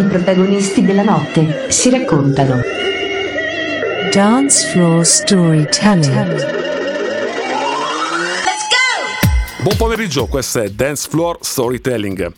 I protagonisti della notte si raccontano. Dance Floor Storytelling. Buon pomeriggio, questo è Dance Floor Storytelling.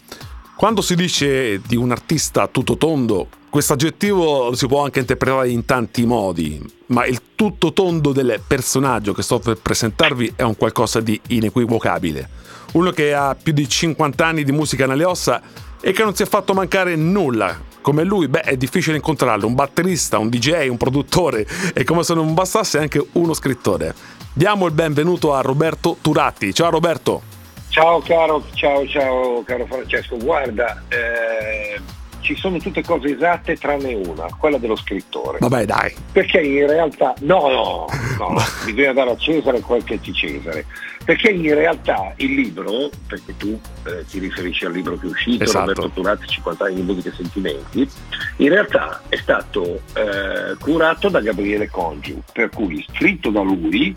Quando si dice di un artista tutto tondo, questo aggettivo si può anche interpretare in tanti modi, ma il tutto tondo del personaggio che sto per presentarvi è un qualcosa di inequivocabile. Uno che ha più di 50 anni di musica nelle ossa e che non si è fatto mancare nulla. Come lui, beh, è difficile incontrarlo, un batterista, un DJ, un produttore e come se non bastasse anche uno scrittore. Diamo il benvenuto a Roberto Turatti. Ciao Roberto. Ciao caro, ciao ciao caro Francesco. Guarda, eh, ci sono tutte cose esatte tranne una, quella dello scrittore. Vabbè dai. Perché in realtà, no, no, no, bisogna dare a Cesare quel che è di Cesare. Perché in realtà il libro, perché tu eh, ti riferisci al libro che è uscito, Esatto. Roberto Turatti, 50 anni di musica e sentimenti, in realtà è stato eh, curato da Gabriele Congiu, per cui scritto da lui,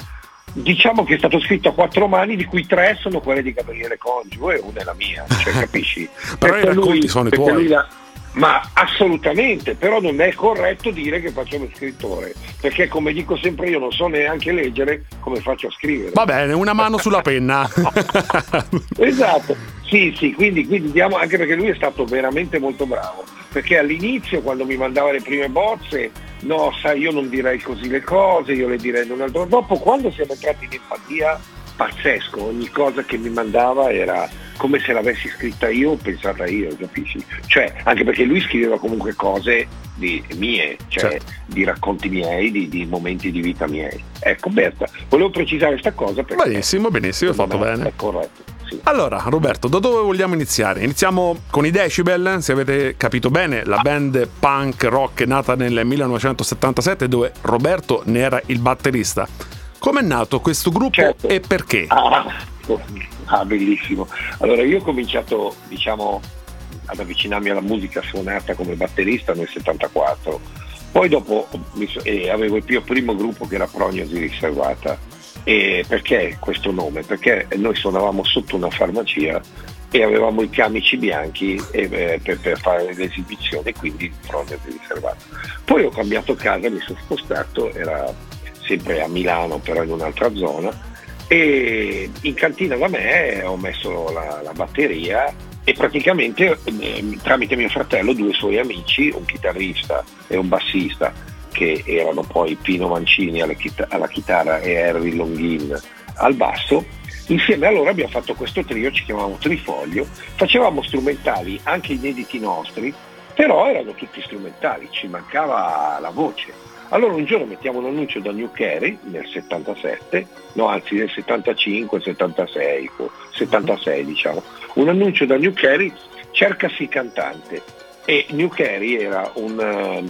diciamo che è stato scritto a quattro mani, di cui tre sono quelle di Gabriele Congiu e una è la mia, cioè capisci? Però i Perché racconti sono i tuoi. lui la- ma assolutamente, però non è corretto dire che faccio lo scrittore, perché come dico sempre io non so neanche leggere come faccio a scrivere. Va bene, una mano sulla penna. Esatto, sì, sì, quindi, quindi diamo, anche perché lui è stato veramente molto bravo, perché all'inizio quando mi mandava le prime bozze, no, sai, io non direi così le cose, io le direi in un altro. Dopo quando siamo entrati in empatia, pazzesco, ogni cosa che mi mandava era come se l'avessi scritta io o pensata io, capisci? Cioè, anche perché lui scriveva comunque cose di, mie, cioè Certo. di racconti miei, di, di momenti di vita miei. Ecco Berta, volevo precisare questa cosa perché benissimo, benissimo, hai fatto bene. È corretto, sì. Allora, Roberto, da dove vogliamo iniziare? Iniziamo con i Decibel, se avete capito bene, la band punk rock nata nel 1977 dove Roberto ne era il batterista. Come è nato questo gruppo Certo. e perché? Ah, ah, bellissimo. Allora io ho cominciato, diciamo, ad avvicinarmi alla musica suonata come batterista nel 74. Poi dopo eh, avevo il mio primo gruppo che era Prognosi Riservata. E perché questo nome? Perché noi suonavamo sotto una farmacia e avevamo i camici bianchi eh, per, per fare le esibizioni, quindi Prognosi Riservata. Poi ho cambiato casa, mi sono spostato, era sempre a Milano, però in un'altra zona, e in cantina da me ho messo la, la batteria e praticamente eh, tramite mio fratello due suoi amici, un chitarrista e un bassista, che erano poi Pino Mancini alla, chita- alla chitarra e Harry Longhin al basso, insieme a loro abbiamo fatto questo trio, ci chiamavamo Trifoglio, facevamo strumentali anche inediti nostri, però erano tutti strumentali, ci mancava la voce. Allora un giorno mettiamo un annuncio da New Carey nel 77, no anzi nel 75, 76, o 76 diciamo, un annuncio da New Carey, cercasi cantante. E New Carey era un, eh,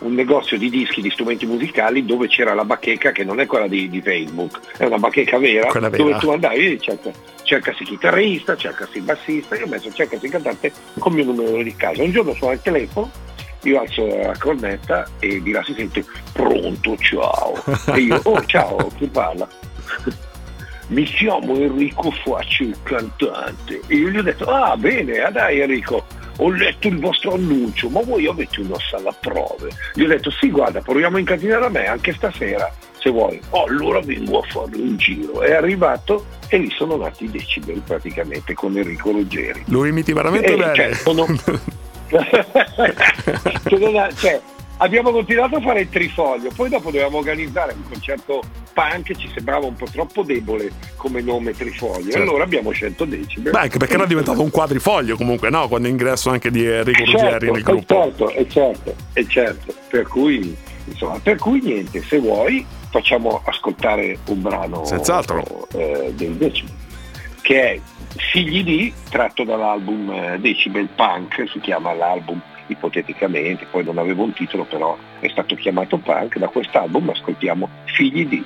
un negozio di dischi, di strumenti musicali dove c'era la bacheca che non è quella di, di Facebook, è una bacheca vera, vera. dove tu andavi e cerca, cercasi chitarrista, cercasi bassista, io ho messo cercasi cantante con il mio numero di casa. Un giorno suona il telefono, io alzo la cornetta e di là si sente pronto, ciao. E io, oh ciao, chi parla? Mi chiamo Enrico, faccio il cantante. E io gli ho detto, ah bene, ah dai Enrico, ho letto il vostro annuncio, ma voi avete una sala prove? Gli ho detto, sì guarda, proviamo in cantina da me anche stasera, se vuoi. Oh, allora vengo a fare un giro. È arrivato e lì sono nati i decibel praticamente con Enrico Ruggeri. Lo imiti veramente Eh, bene. cioè, sono- Cioè, abbiamo continuato a fare il trifoglio, poi dopo dovevamo organizzare un concerto punk, ci sembrava un po' troppo debole come nome trifoglio, Certo. allora abbiamo scelto Decibel. Beh, anche perché era diventato un quadrifoglio comunque, no? Quando ingresso anche di Enrico Ruggeri nel eh, gruppo. certo, è certo, è certo. Per cui, insomma, per cui niente, se vuoi facciamo ascoltare un brano Senz'altro. eh, del Decibel, che è Figli di, tratto dall'album eh, Decibel Punk, si chiama l'album ipoteticamente, poi non avevo un titolo però è stato chiamato Punk, da quest'album ascoltiamo Figli di.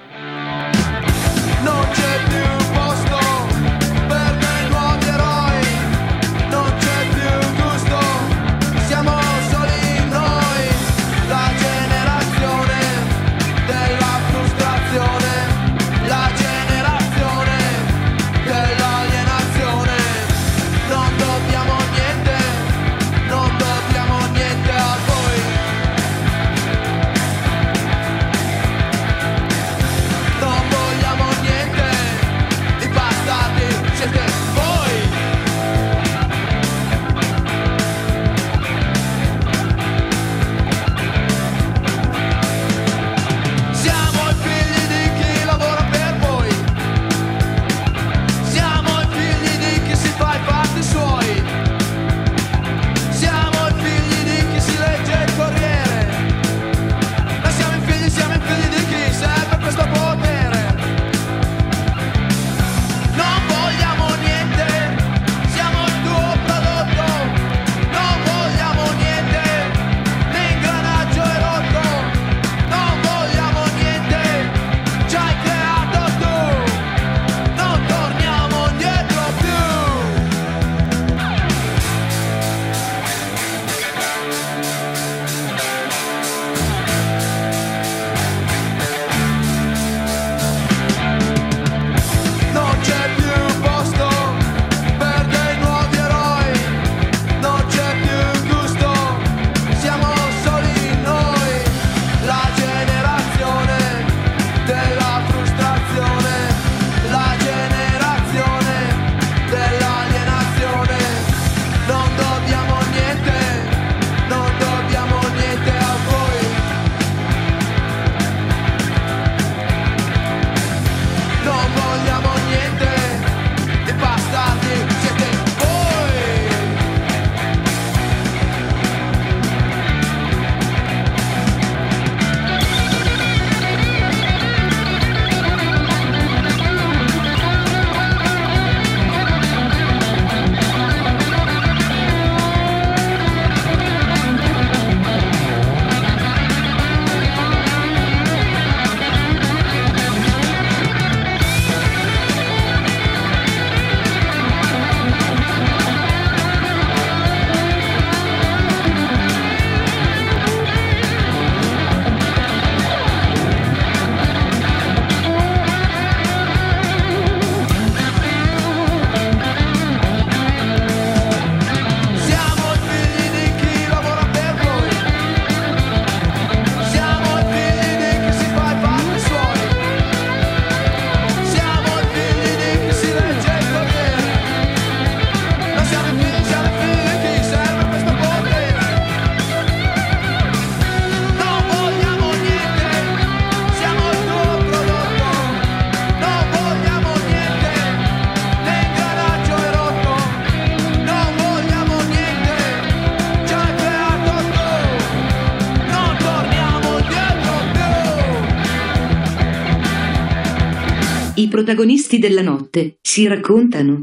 I protagonisti della notte si raccontano.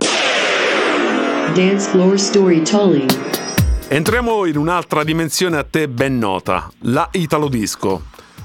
Dance floor storytelling. Entriamo in un'altra dimensione a te ben nota, la Italo Disco.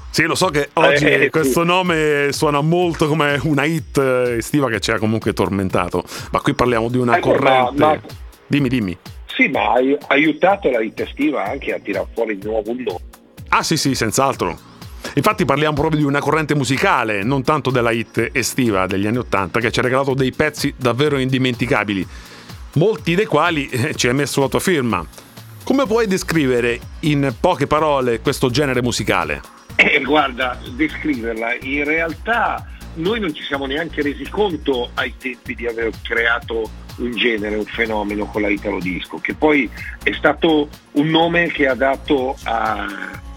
Sì, lo so che oggi Eh, sì. questo nome suona molto come una hit eh, estiva che ci ha comunque tormentato, ma qui parliamo di una Ecco, ma- corrente. ma- Dimmi, dimmi. Sì, ma ha ai- aiutato la hit estiva anche a tirar fuori di nuovo un nome. Ah sì sì, senz'altro. Infatti parliamo proprio di una corrente musicale, non tanto della hit estiva degli anni Ottanta, che ci ha regalato dei pezzi davvero indimenticabili, molti dei quali eh, ci hai messo la tua firma. Come puoi descrivere in poche parole questo genere musicale? Eh, guarda, descriverla, in realtà noi non ci siamo neanche resi conto ai tempi di aver creato un genere, un fenomeno con la Italo Disco, che poi è stato un nome che ha dato a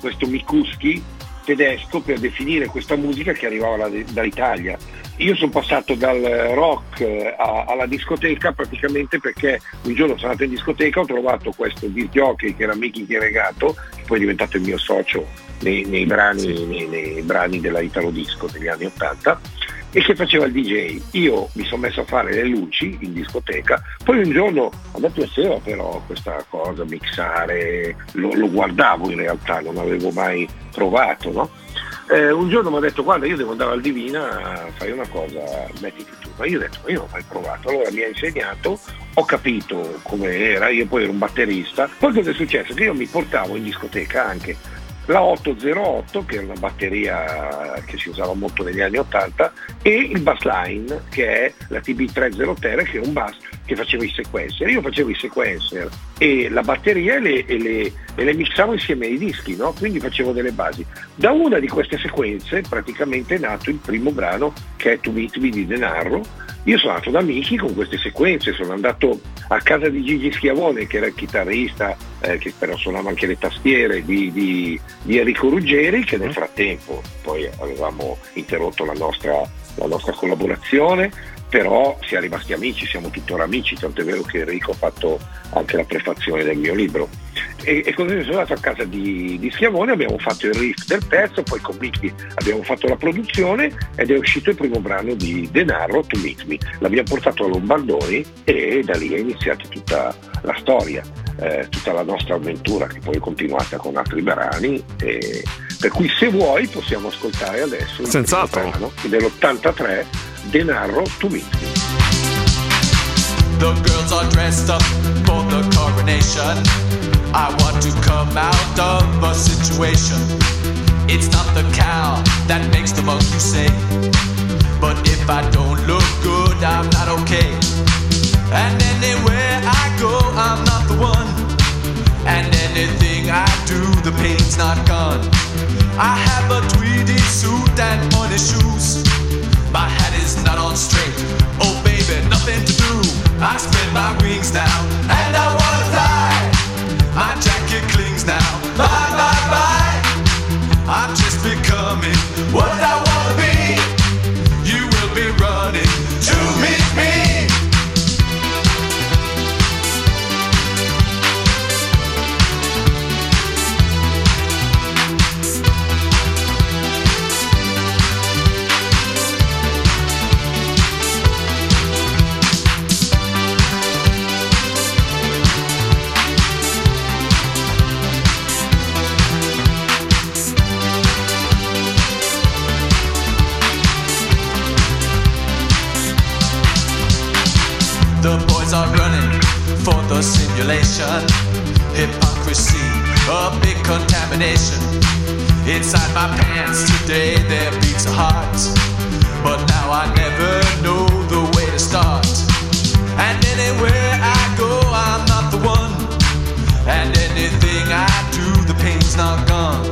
questo Mikuski tedesco per definire questa musica che arrivava da- dall'Italia. Io sono passato dal rock eh, a- alla discoteca praticamente perché un giorno sono andato in discoteca, ho trovato questo disc jockey che era Miki Chieregato, che poi è diventato il mio socio nei, nei brani, nei, nei brani della Italo Disco degli anni 80 e che faceva il DJ. Io mi sono messo a fare le luci in discoteca, poi un giorno a me piaceva però questa cosa, mixare, lo, lo guardavo in realtà, non avevo mai provato, no? Eh, un giorno mi ha detto guarda io devo andare al Divina, fai una cosa, mettiti tu, ma io ho detto ma io non ho mai provato, allora mi ha insegnato, ho capito come era, io poi ero un batterista, poi cosa è successo? Che io mi portavo in discoteca anche la 808 che è una batteria che si usava molto negli anni 80 e il bassline che è la TB303 che è un bass che faceva i sequencer io facevo i sequencer e la batteria e le, e le- e le mixavo insieme ai dischi no? quindi facevo delle basi da una di queste sequenze praticamente è nato il primo brano che è To Meet Me di Denarro io sono andato da Miki con queste sequenze, sono andato a casa di Gigi Schiavone che era il chitarrista, eh, che però suonava anche le tastiere di, di- di Enrico Ruggeri, che nel frattempo poi avevamo interrotto la nostra, la nostra collaborazione, però siamo rimasti amici, siamo tuttora amici, tanto è vero che Enrico ha fatto anche la prefazione del mio libro. E, e così sono andato a casa di, di Schiavone, abbiamo fatto il riff del pezzo, poi con Mickey abbiamo fatto la produzione ed è uscito il primo brano di Denaro, To Meet Me. L'abbiamo portato a Lombardoni e da lì è iniziata tutta la storia, eh, tutta la nostra avventura che poi è continuata con altri brani. e- per cui se vuoi possiamo ascoltare adesso il Senz'altro. brano dell'83, Denaro, To Me. The girls are dressed up for the coronation. I want to come out of a situation. It's not the cow that makes the monkey say. But if I don't look good, I'm not okay. And anywhere I go, I'm not the one. And anything I do, the pain's not gone. I have a tweedy suit and funny shoes. My hat is not on straight. Oh baby, nothing to do. I spread my wings now, and I wanna fly. My jacket Boys are running for the simulation. Hypocrisy, a big contamination. Inside my pants today there beats a heart. But now I never know the way to start. And anywhere I go, I'm not the one. And anything I do, the pain's not gone.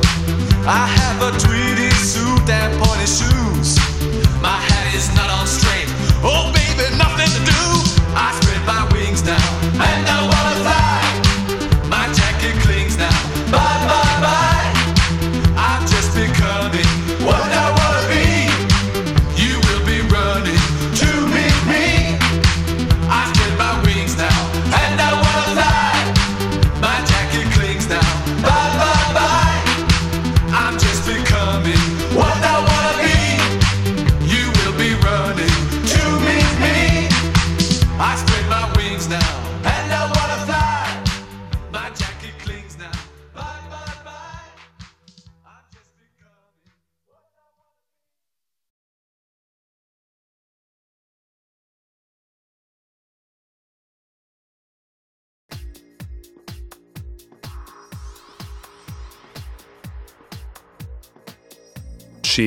I have a tweedy suit and pointy shoes. My hat is not on straight.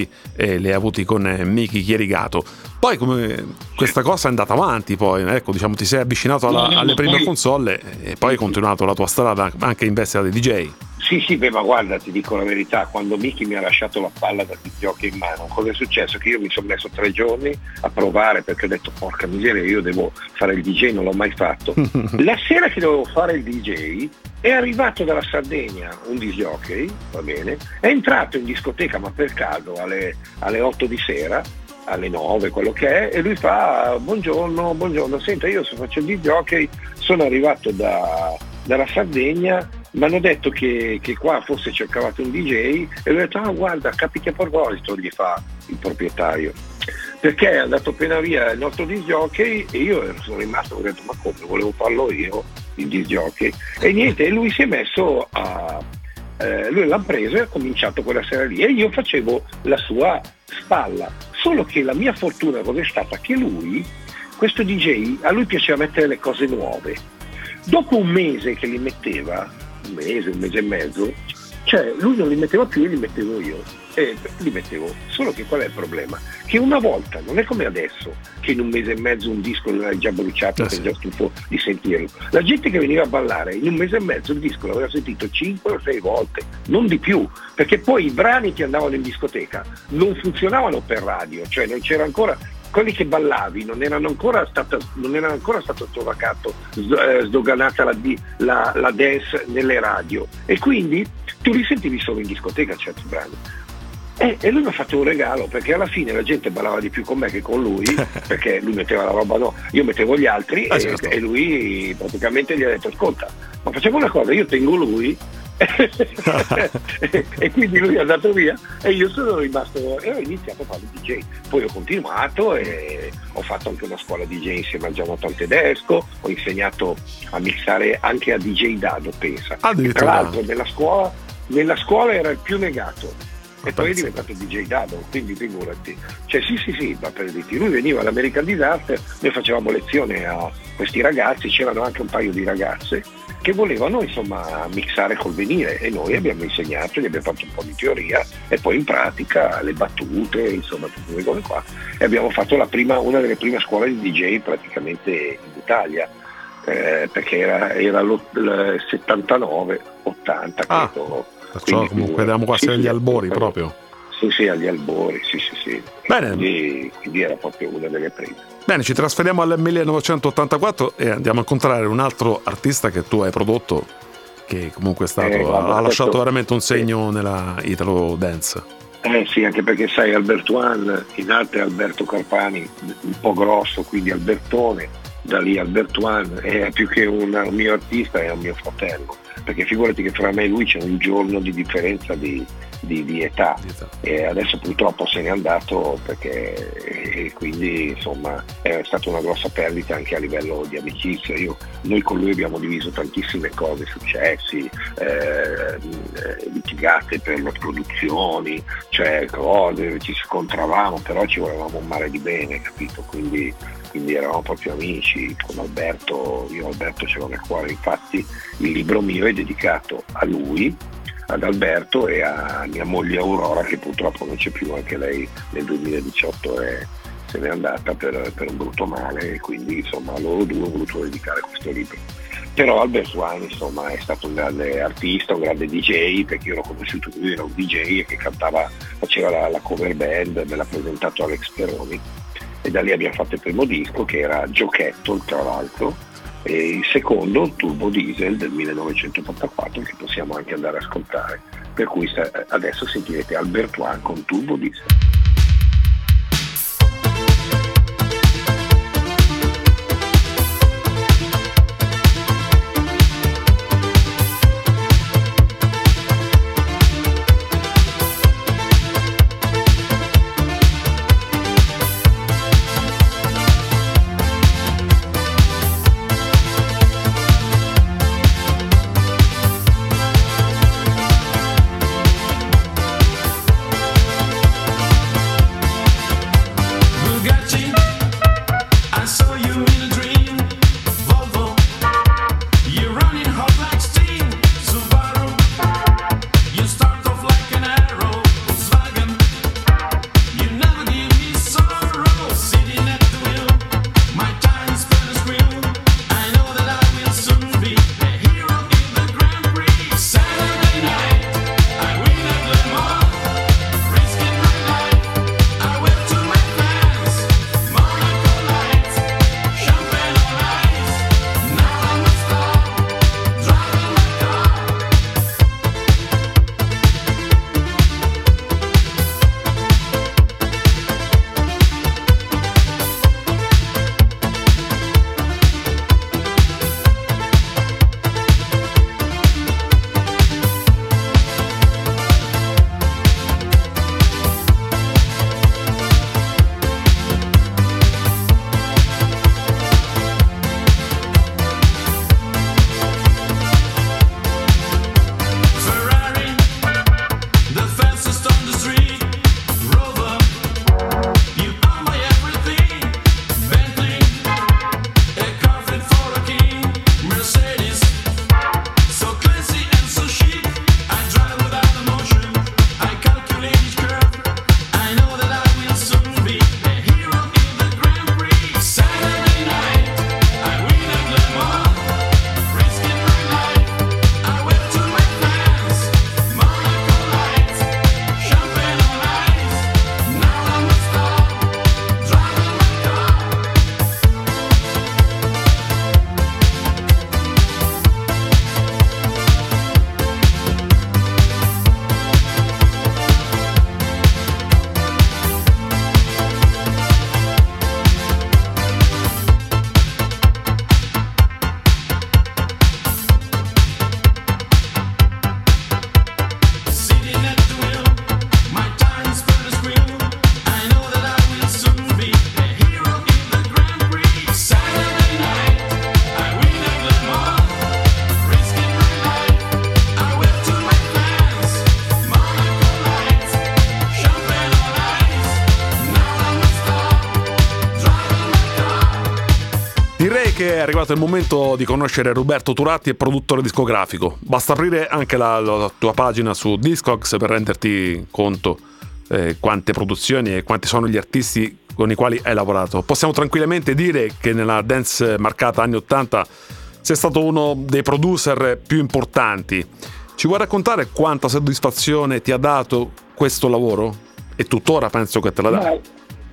Approcci eh, li hai avuti con eh, Miki Chierigato. Poi come questa cosa è andata avanti, poi ecco, diciamo, ti sei avvicinato alla- alle prime console e poi hai continuato la tua strada anche in veste da DJ. Sì, sì, beh, ma guarda, ti dico la verità, quando Miki mi ha lasciato la palla da giochi in mano, cosa è successo? Che io mi sono messo tre giorni a provare perché ho detto porca miseria, io devo fare il DJ, non l'ho mai fatto. La sera che dovevo fare il DJ è arrivato dalla Sardegna un disc jockey, va bene, è entrato in discoteca ma per caso alle, alle 8 di sera, alle 9 quello che è, e lui fa buongiorno, buongiorno, senta io se faccio il jockey sono arrivato da- dalla Sardegna, mi hanno detto che, che qua forse cercavate un DJ e lui ha detto ah guarda capiti a proposito gli fa il proprietario. Perché è andato appena via il nostro disc jockey e io sono rimasto ho detto ma come volevo farlo io il disc jockey? E niente e lui si è messo a eh, lui l'ha preso e ha cominciato quella sera lì e io facevo la sua spalla. Solo che la mia fortuna cosa è stata? Che lui questo DJ a lui piaceva mettere le cose nuove. Dopo un mese che li metteva un mese, un mese e mezzo cioè lui non li metteva più e li mettevo io e li mettevo solo che qual è il problema? che una volta non è come adesso che in un mese e mezzo un disco l'hai già bruciato sì. sei già stufo di sentirlo la gente che veniva a ballare in un mese e mezzo il disco l'aveva sentito 5 o 6 volte non di più perché poi i brani che andavano in discoteca non funzionavano per radio cioè non c'era ancora quelli che ballavi non erano ancora stata, non era ancora stato stovacato, s- eh, sdoganata la, la- la dance nelle radio e quindi tu li sentivi solo in discoteca certi brani. E, e lui mi ha fatto un regalo perché alla fine la gente ballava di più con me che con lui perché lui metteva la roba no, io mettevo gli altri Ah, e, certo. e lui praticamente gli ha detto ascolta ma facciamo una cosa io tengo lui e quindi lui è andato via e io sono rimasto e ho iniziato a fare DJ poi ho continuato e ho fatto anche una scuola DJ insieme al Gianotto Tedesco ho insegnato a mixare anche a DJ Dado pensa. Tra l'altro nella scuola, nella scuola era il più negato e poi è diventato DJ Dado, quindi figurati. Cioè sì sì sì, ma per dirti, lui veniva all'American Disaster, noi facevamo lezione a questi ragazzi, c'erano anche un paio di ragazze che volevano insomma mixare col venire e noi abbiamo insegnato, gli abbiamo fatto un po' di teoria e poi in pratica le battute, insomma tutte quelle cose qua e abbiamo fatto la prima, una delle prime scuole di DJ praticamente in Italia. eh, perché era, era lo- il 79, 80 Ah, Quindi, comunque eravamo quasi sì, agli albori proprio. Sì, sì, agli albori, sì, sì, sì. Bene. Quindi, quindi era proprio una delle prime. Bene, ci trasferiamo al 1984 e andiamo a incontrare un altro artista che tu hai prodotto che comunque è stato, Eh, guarda, ha lasciato questo- veramente un segno nella Italo Dance. Eh sì, anche perché sai, Alberto One, in arte Alberto Carpani, un po' grosso, quindi Albertone, da lì Alberto One è più che un mio artista, è un mio fratello, perché figurati che fra me e lui c'è un giorno di differenza di, di- di età e adesso purtroppo se n'è andato perché e quindi insomma è stata una grossa perdita anche a livello di amicizia. Io- noi con lui abbiamo diviso tantissime cose, successi, eh, litigate per le produzioni, cioè cose, ci scontravamo, però ci volevamo un mare di bene, capito? Quindi, quindi eravamo proprio amici con Alberto, io Alberto ce l'ho nel cuore, infatti il libro mio è dedicato a lui ad Alberto e a mia moglie Aurora che purtroppo non c'è più, anche lei nel 2018 è- se n'è andata per, per un brutto male e quindi insomma a loro due ho voluto dedicare questo libro. Però Alberto Wine insomma è stato un grande artista, un grande DJ, perché io l'ho conosciuto lui, era un DJ che cantava, faceva la, la cover band, me l'ha presentato Alex Peroni e da lì abbiamo fatto il primo disco che era Giochetto tra l'altro e il secondo Turbo Diesel del 1984 che possiamo anche andare a ascoltare. Per cui adesso sentirete Alberto One con Turbo Diesel arrivato il momento di conoscere Roberto Turatti, produttore discografico. Basta aprire anche la, la tua pagina su Discogs per renderti conto eh, quante produzioni e quanti sono gli artisti con i quali hai lavorato. Possiamo tranquillamente dire che nella dance marcata anni 80 sei stato uno dei producer più importanti. Ci vuoi raccontare quanta soddisfazione ti ha dato questo lavoro? E tuttora penso che te la dà.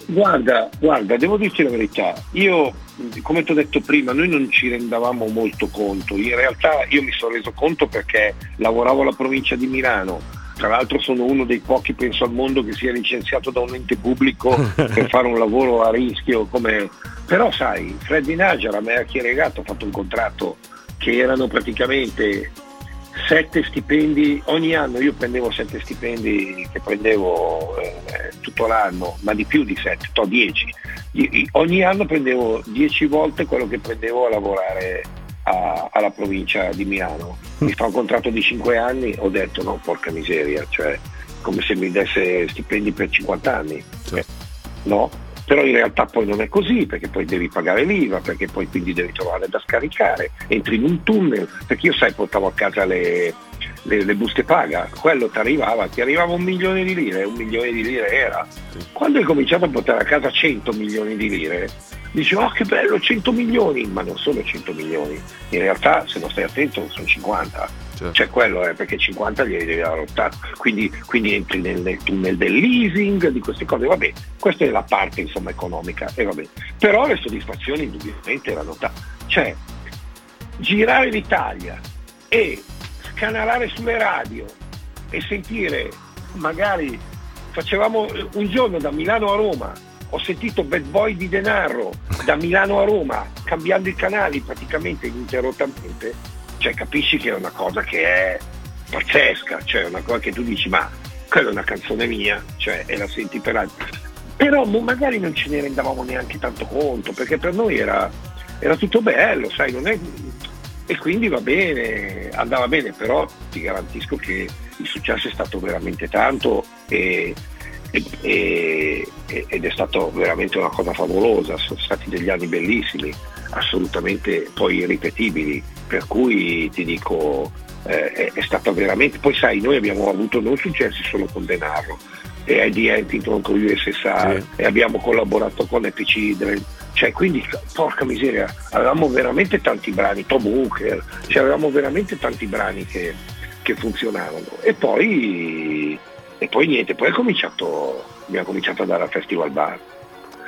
Guarda, guarda, devo dirti la verità, io come ti ho detto prima, noi non ci rendavamo molto conto, in realtà io mi sono reso conto perché lavoravo alla provincia di Milano, tra l'altro sono uno dei pochi, penso al mondo, che sia licenziato da un ente pubblico per fare un lavoro a rischio. Come... Però sai, Freddy Najara mi ha chieregato, ha fatto un contratto che erano praticamente sette stipendi, ogni anno io prendevo sette stipendi che prendevo eh, tutto l'anno, ma di più di sette, to dieci. Ogni anno prendevo dieci volte quello che prendevo a lavorare a, alla provincia di Milano. Mi fa un contratto di cinque anni, ho detto no, porca miseria, cioè come se mi desse stipendi per 50 anni. Certo. No? Però in realtà poi non è così perché poi devi pagare l'IVA, perché poi quindi devi trovare da scaricare, entri in un tunnel, perché io sai portavo a casa le, le, le buste paga, quello ti arrivava, ti arrivava un milione di lire, un milione di lire era. Quando hai cominciato a portare a casa 100 milioni di lire, dici oh che bello 100 milioni, ma non sono 100 milioni, in realtà se non stai attento sono 50 certo. cioè quello è perché 50 glieli devi dare lottato, quindi, quindi entri nel, nel, tunnel del leasing, di queste cose, vabbè, questa è la parte insomma economica, e vabbè. però le soddisfazioni indubbiamente erano tante, cioè girare l'Italia e scanalare sulle radio e sentire magari facevamo un giorno da Milano a Roma ho sentito Bad Boy di Denaro da Milano a Roma cambiando i canali praticamente ininterrottamente cioè capisci che è una cosa che è pazzesca, cioè una cosa che tu dici ma quella è una canzone mia, cioè, e la senti per altri. Però magari non ce ne rendavamo neanche tanto conto, perché per noi era, era tutto bello, sai, non è... E quindi va bene, andava bene, però ti garantisco che il successo è stato veramente tanto e, e, e, ed è stato veramente una cosa favolosa, sono stati degli anni bellissimi, assolutamente poi irripetibili per cui ti dico eh, è, è, stata veramente poi sai noi abbiamo avuto non successi solo con Denaro e Eddie Huntington con USSR sì. e abbiamo collaborato con Epic Children cioè quindi porca miseria avevamo veramente tanti brani Tom Hooker cioè avevamo veramente tanti brani che, che funzionavano e poi e poi niente poi cominciato, abbiamo cominciato ad andare al festival bar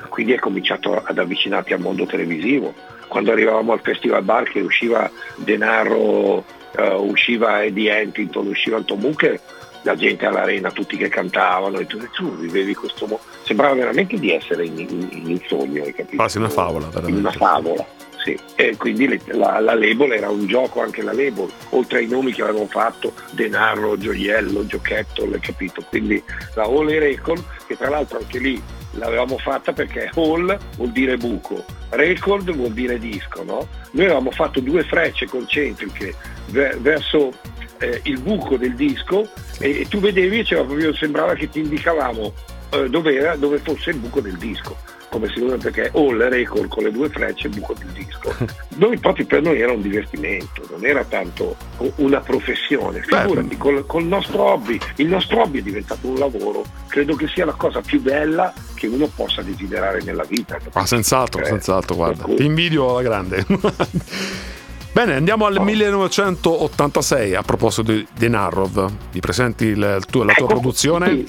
quindi è cominciato ad avvicinarti al mondo televisivo quando arrivavamo al Festival Bar che usciva Denaro, uh, usciva Eddie Huntington, usciva Tom Hooker, la gente all'arena, tutti che cantavano e tu, tu vivevi questo mondo. Sembrava veramente di essere in, in, in un sogno, hai capito? Quasi una favola, veramente. Una favola. Sì. E quindi le, la, la, label era un gioco anche la label, oltre ai nomi che avevamo fatto, denaro, gioiello, giochetto, l'hai capito? Quindi la All Record, che tra l'altro anche lì l'avevamo fatta perché hall vuol dire buco, record vuol dire disco, no? Noi avevamo fatto due frecce concentriche verso eh, il buco del disco e, e tu vedevi e proprio, sembrava che ti indicavamo eh, dove, dove fosse il buco del disco come si usa perché all record con le due frecce buco del disco. Noi, proprio per noi era un divertimento, non era tanto una professione. Figurati, col, col nostro hobby, il nostro hobby è diventato un lavoro, credo che sia la cosa più bella che uno possa desiderare nella vita. Ah, senz'altro, eh, senz'altro, guarda. Ti invidio alla grande. Bene, andiamo al 1986 a proposito di, di Narrov. Mi presenti il, il tuo, la tua ecco, produzione? Sì,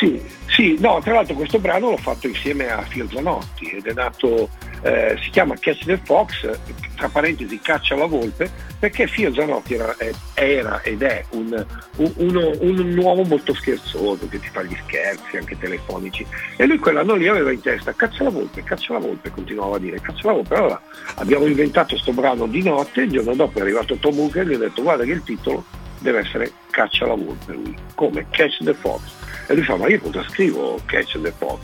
sì, sì, no, tra l'altro questo brano l'ho fatto insieme a Phil Zanotti ed è nato, eh, si chiama Catch the Fox, tra parentesi caccia la volpe, perché Phil Zanotti era, era ed è un, un, uno, un, uomo molto scherzoso che ti fa gli scherzi anche telefonici e lui quell'anno lì aveva in testa caccia la volpe, caccia la volpe, continuava a dire caccia la volpe. Allora abbiamo inventato questo brano di notte, il giorno dopo è arrivato Tom Hooker e gli ha detto guarda che il titolo deve essere caccia la volpe lui, come Catch the Fox e lui fa, ma io cosa scrivo Catch the Fox?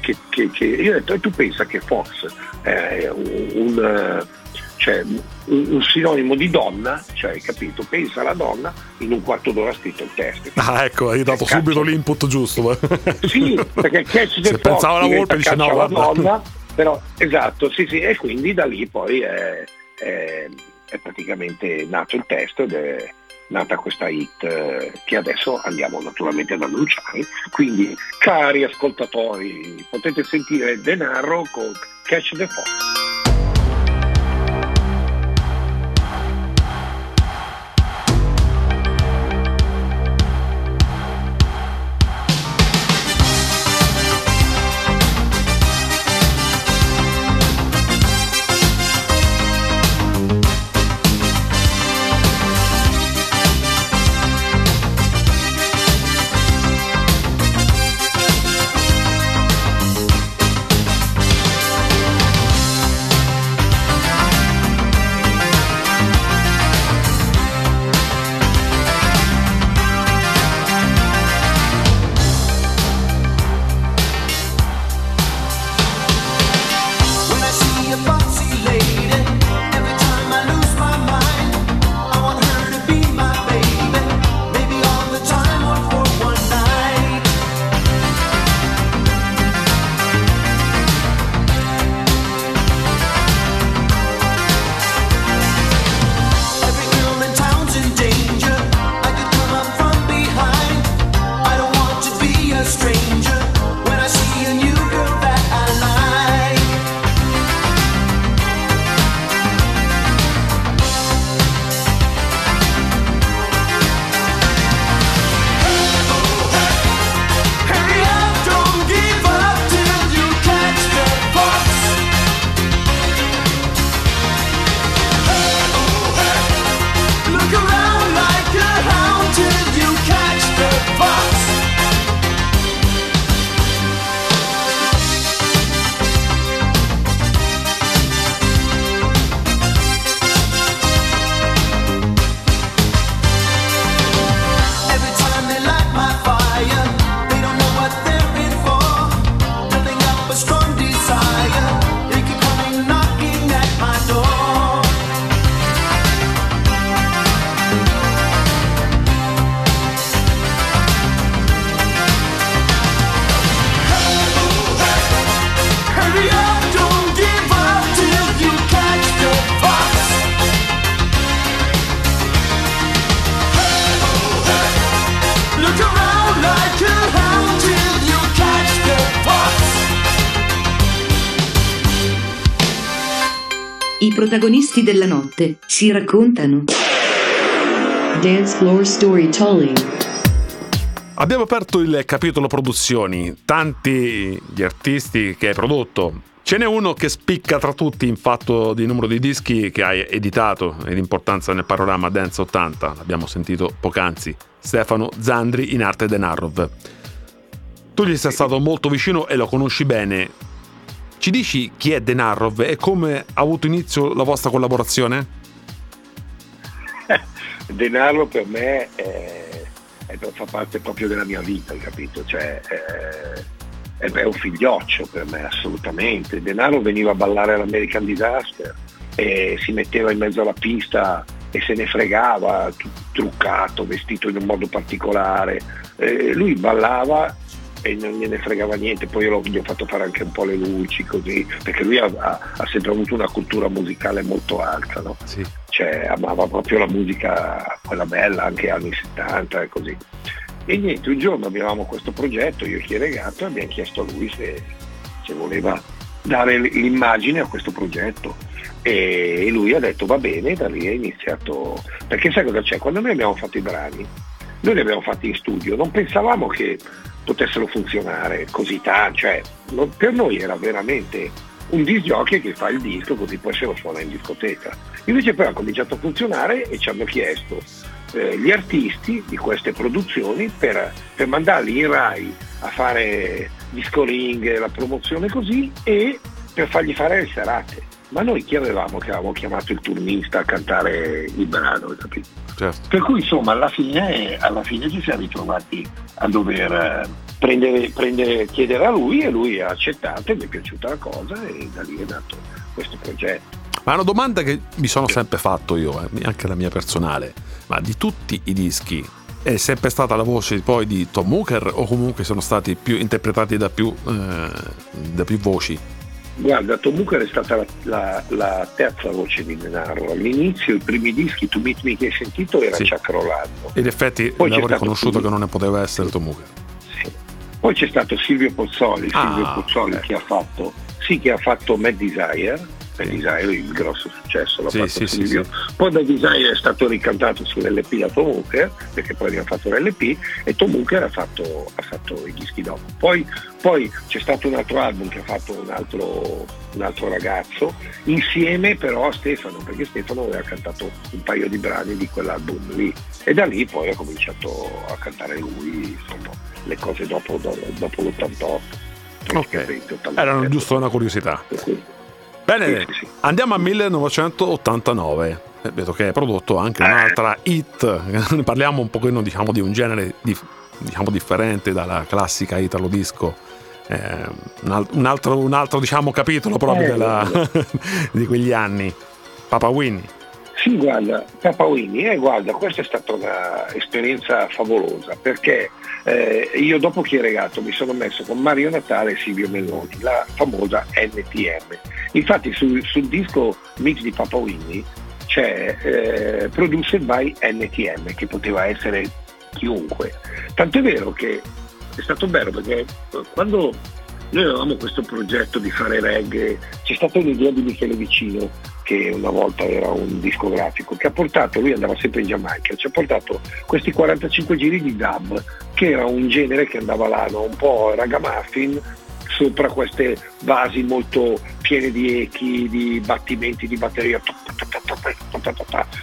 Che, che, che... Io ho detto, e tu pensa che Fox è un, un, cioè, un, un sinonimo di donna, cioè, hai capito? Pensa alla donna, in un quarto d'ora ha scritto il testo. Ah, ecco, hai dato subito l'input giusto. Sì, perché Catch the Se Fox pensava alla volpe dice no, guarda. Donna, Però esatto, sì sì, e quindi da lì poi è, è, è praticamente nato il testo ed è nata questa hit eh, che adesso andiamo naturalmente ad annunciare. Quindi cari ascoltatori, potete sentire Denaro con Catch the Fox. I protagonisti della notte si raccontano. Dance Floor Storytelling. Abbiamo aperto il capitolo produzioni, tanti gli artisti che hai prodotto. Ce n'è uno che spicca tra tutti in fatto di numero di dischi che hai editato ed importanza nel panorama Dance 80, l'abbiamo sentito poc'anzi, Stefano Zandri in arte Denarov. Tu gli sei stato molto vicino e lo conosci bene. Ci dici chi è Denarov e come ha avuto inizio la vostra collaborazione? denaro per me è, è- fa parte proprio della mia vita, capito? Cioè, è, è un figlioccio per me, assolutamente. Denaro veniva a ballare all'American Disaster e si metteva in mezzo alla pista e se ne fregava, truccato, vestito in un modo particolare. Eh, lui ballava e non gliene fregava niente, poi io gli ho fatto fare anche un po' le luci così, perché lui ha, ha- ha sempre avuto una cultura musicale molto alta, no? Sì. cioè amava proprio la musica, quella bella, anche anni 70 e così. E niente, un giorno avevamo questo progetto, io e Chieregato, e abbiamo chiesto a lui se, se voleva dare l'immagine a questo progetto. E lui ha detto va bene, da lì è iniziato. Perché sai cosa c'è? Quando noi abbiamo fatto i brani, noi li abbiamo fatti in studio, non pensavamo che potessero funzionare così tanto, cioè per noi era veramente un disc che fa il disco così poi se lo suona in discoteca. Invece poi ha cominciato a funzionare e ci hanno chiesto eh, gli artisti di queste produzioni per, per mandarli in Rai a fare disco ring, la promozione così e per fargli fare le serate. Ma noi chi avevamo che avevamo chiamato il turnista a cantare il brano, capito? Certo. Per cui insomma alla fine, alla fine ci siamo ritrovati a dover eh, prendere, prendere- chiedere a lui e lui ha accettato e mi è piaciuta la cosa e da lì è nato questo progetto. Ma una domanda che mi sono sempre fatto io, eh, anche la mia personale, ma di tutti i dischi è sempre stata la voce poi di Tom Hooker o comunque sono stati più interpretati da più, eh, da più voci? Guarda, Tom Hooker è stata la, la- la terza voce di Denaro. All'inizio, i primi dischi, Tu Meet Me che hai sentito, era Sì. Chuck Rolando. In effetti Poi c'è avevo stato riconosciuto Fulvio. che non ne poteva essere Tom Hooker. Sì. Poi c'è stato Silvio Pozzoli, Ah, Silvio Pozzoli ok. che ha fatto, sì, che ha fatto Mad Desire, Mad Desire il grosso successo l'ha Sì, fatto sì, Silvio, sì. poi Mad Desire è stato ricantato sull'LP da Tom Hooker, perché poi abbiamo fatto l'LP e Tom Hooker ha fatto, ha fatto i dischi dopo. Poi, poi c'è stato un altro album che ha fatto un altro, un altro ragazzo, insieme però a Stefano, perché Stefano aveva cantato un paio di brani di quell'album lì e da lì poi ha cominciato a cantare lui, insomma, le cose dopo, do- dopo l'88. Ok. praticamente, 87. Era giusto una curiosità. Bene, Sì, sì, andiamo al 1989. Eh, Vedo che hai prodotto anche un'altra hit. Parliamo un pochino diciamo, di un genere dif- diciamo, differente dalla classica italo disco. Eh, un altro, un altro, diciamo, capitolo proprio Eh, della- di quegli anni. Papa Winnie. Sì, guarda, Papa Winnie, eh, guarda, questa è stata un'esperienza favolosa perché eh, io dopo che hai regato mi sono messo con Mario Natale e Silvio Meloni, la famosa NTM. Infatti sul, sul disco mix di Papa Winnie c'è eh, Produced by NTM che poteva essere chiunque. Tanto è vero che è stato bello perché eh, quando noi avevamo questo progetto di fare reggae, c'è stata un'idea di Michele Vicino, che una volta era un discografico, che ha portato, lui andava sempre in Giamaica, ci ha portato questi 45 giri di dub, che era un genere che andava là, no? un po' ragamuffin, sopra queste basi molto piene di echi, di battimenti di batteria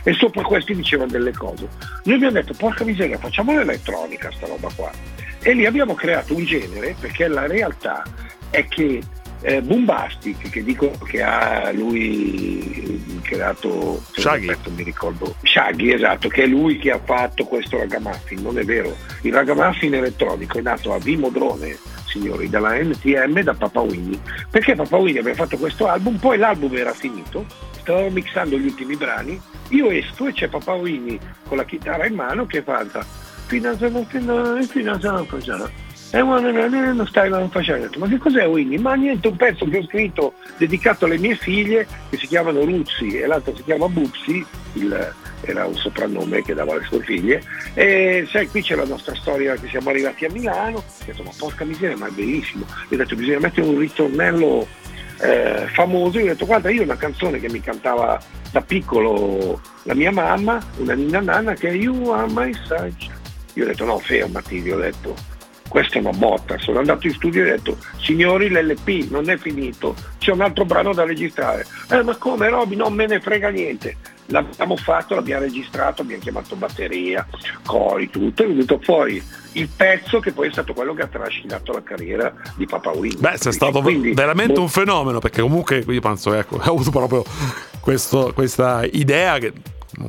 e sopra questi dicevano delle cose. Noi abbiamo detto porca miseria facciamo l'elettronica sta roba qua e lì abbiamo creato un genere perché la realtà è che eh, Boombastic che dico che ha lui creato Shaggy. non mi ricordo Shaggy esatto che è lui che ha fatto questo ragamuffin non è vero? Il ragamuffin elettronico è nato a Vimodrone signori dalla NTM da Papa Winnie. Perché Papa Winnie aveva fatto questo album poi l'album era finito stavamo mixando gli ultimi brani io esco e c'è Papa Winnie con la chitarra in mano che canta finanziamo finanziamo facciamo e guarda, non stai non facendo. Ma che cos'è Winnie? Ma niente, un pezzo che ho scritto dedicato alle mie figlie che si chiamano Ruzzi e l'altra si chiama Bupsi, il- era un soprannome che dava alle sue figlie. E sai, qui c'è la nostra storia che siamo arrivati a Milano. Ho detto, ma porca miseria, ma è bellissimo. Gli ho detto, bisogna mettere un ritornello eh, famoso. Io ho detto, guarda, io ho una canzone che mi cantava da piccolo la mia mamma, una ninna nanna, che è You are my sunshine. Io ho detto, no, fermati, gli ho detto questa è una botta. Sono andato in studio e ho detto, signori l'LP non è finito, c'è un altro brano da registrare. Eh ma come Roby, non me ne frega niente. L'abbiamo fatto, l'abbiamo registrato, abbiamo chiamato batteria, cori, tutto, è venuto fuori il pezzo che poi è stato quello che ha trascinato la carriera di Papa Winnie. Beh, sei stato Quindi, veramente boh, un fenomeno perché comunque io penso, ecco, ha avuto proprio questo- questa idea che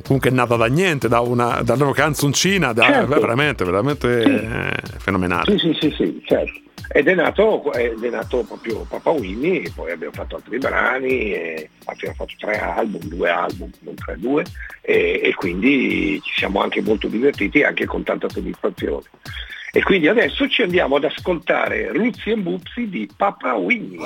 comunque è nata da niente, da una, da una canzoncina, da, Certo. veramente, veramente Sì. eh, fenomenale. Sì, sì, sì, sì, certo. Ed è nato, ed è nato proprio Papa Winnie, e poi abbiamo fatto altri brani, abbiamo fatto tre album, due album, non tre, due, e, e quindi ci siamo anche molto divertiti, anche con tanta soddisfazione. E quindi adesso ci andiamo ad ascoltare Ruzzi e Bupsi di Papa Winnie.